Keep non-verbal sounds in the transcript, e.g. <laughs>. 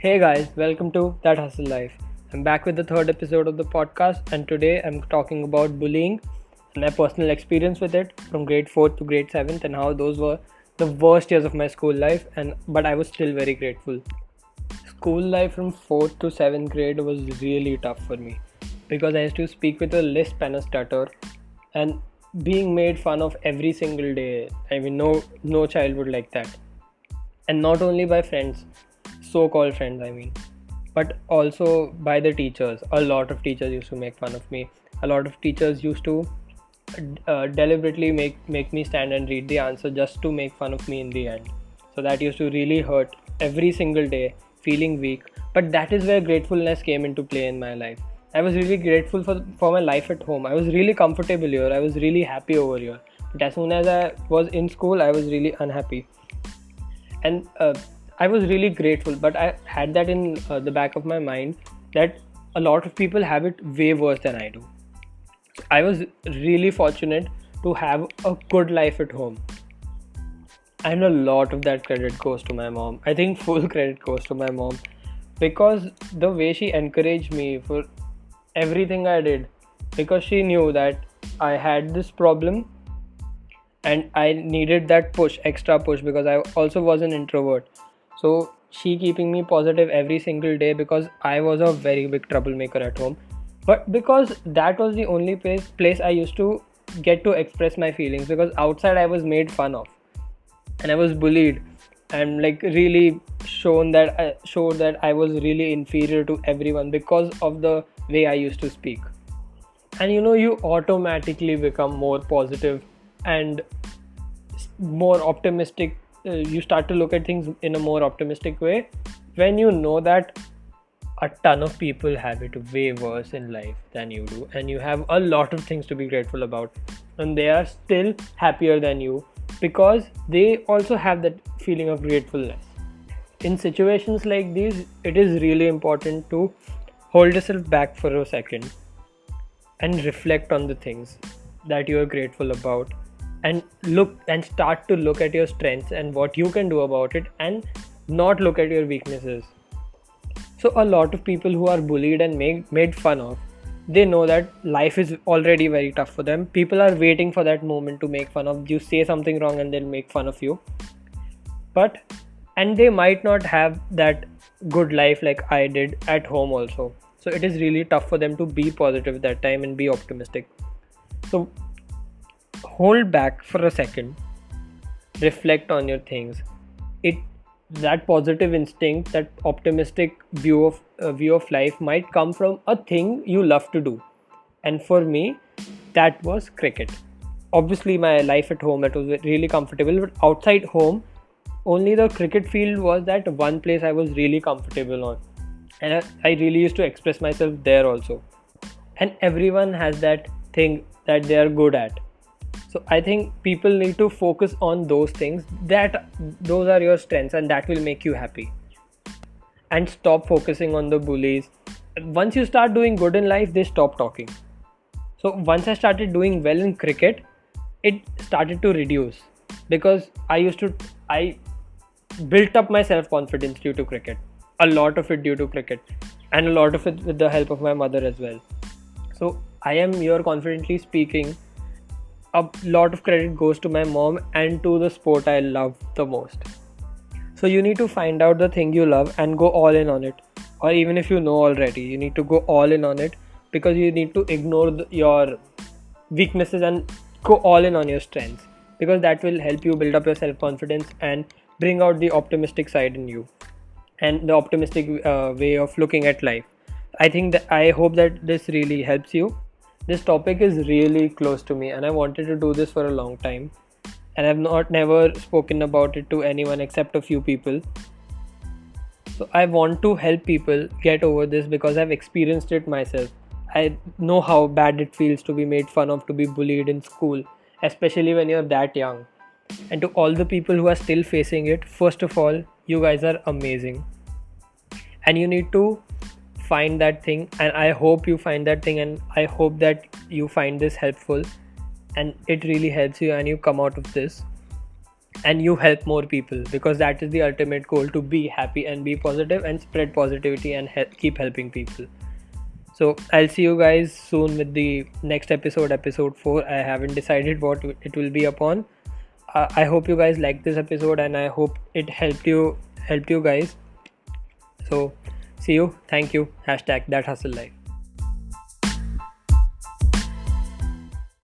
Hey guys, welcome to That Hustle Life. I'm back with the third episode of the podcast, and today I'm talking about bullying and my personal experience with it from grade 4th to grade 7th and how those were the worst years of my school life and but I was still very grateful. School life from 4th to 7th grade was really tough for me because I used to speak with a lisp and a stutter and being made fun of every single day. I mean no no child would like that. And not only by friends, so-called friends I mean, but also by the teachers. A lot of teachers used to make fun of me. A lot of teachers used to uh, deliberately make make me stand and read the answer just to make fun of me in the end. So that used to really hurt every single day feeling weak. But that is where gratefulness came into play in my life. I was really grateful for for my life at home. I was really comfortable here. I was really happy over here. But as soon as i was in school i was really unhappy. And uh, i was really grateful but i had that in uh, the back of my mind that a lot of people have it way worse than i do I was really fortunate to have a good life at home. And a lot of that credit goes to my mom. I think full <laughs> credit goes to my mom because the way she encouraged me for everything I did, because she knew that I had this problem and I needed that push, extra push, because I also was an introvert. So she keeping me positive every single day because I was a very big troublemaker at home. But because that was the only place place I used to get to express my feelings because outside I was made fun of and I was bullied and like really shown that I showed that I was really inferior to everyone because of the way I used to speak. And you know you automatically become more positive and more optimistic uh, you start to look at things in a more optimistic way when you know that a ton of people have it way worse in life than you do. And you have a lot of things to be grateful about. And they are still happier than you because they also have that feeling of gratefulness. In situations like these it is really important to hold yourself back for a second and reflect on the things that you are grateful about and look and start to look at your strengths and what you can do about it and not look at your weaknesses so a lot of people who are bullied and made made fun of, they know that life is already very tough for them. People are waiting for that moment to make fun of you. Say something wrong and they'll make fun of you. But and they might not have that good life like I did at home also. So it is really tough for them to be positive that time and be optimistic. So hold back for a second reflect on your things. It that positive instinct that optimistic view of uh, view of life might come from a thing you love to do. And for me that was cricket. Obviously my life at home it was really comfortable but outside home only the cricket field was that one place i was really comfortable on. And I, I really used to express myself there also. And everyone has that thing that they are good at so i think people need to focus on those things that those are your strengths and that will make you happy. And stop focusing on the bullies. Once you start doing good in life they stop talking. So once i started doing well in cricket it started to reduce. Because i used to i built up my self confidence due to cricket. A lot of it due to cricket. And a lot of it with the help of my mother as well. So i am here confidently speaking a lot of credit goes to my mom and to the sport I love the most. So you need to find out the thing you love and go all in on it. Or even if you know already, you need to go all in on it because you need to ignore the, your weaknesses and go all in on your strengths because that will help you build up your self confidence and bring out the optimistic side in you and the optimistic uh, way of looking at life. I think that I hope that this really helps you this topic is really close to me and i wanted to do this for a long time. And i've not never spoken about it to anyone except a few people. So i want to help people get over this because i've experienced it myself. I know how bad it feels to be made fun of to be bullied in school especially when you're that young. And to all the people who are still facing it first of all you guys are amazing. And you need to find that thing and i hope you find that thing and i hope that you find this helpful and it really helps you and you come out of this and you help more people because that is the ultimate goal to be happy and be positive and spread positivity and help, keep helping people. So i'll see you guys soon with the next episode episode 4 i haven't decided what it will be upon. Uh, i hope you guys like this episode and i hope it helped you helped you guys. So see you. Thank you. Hashtag that hustle life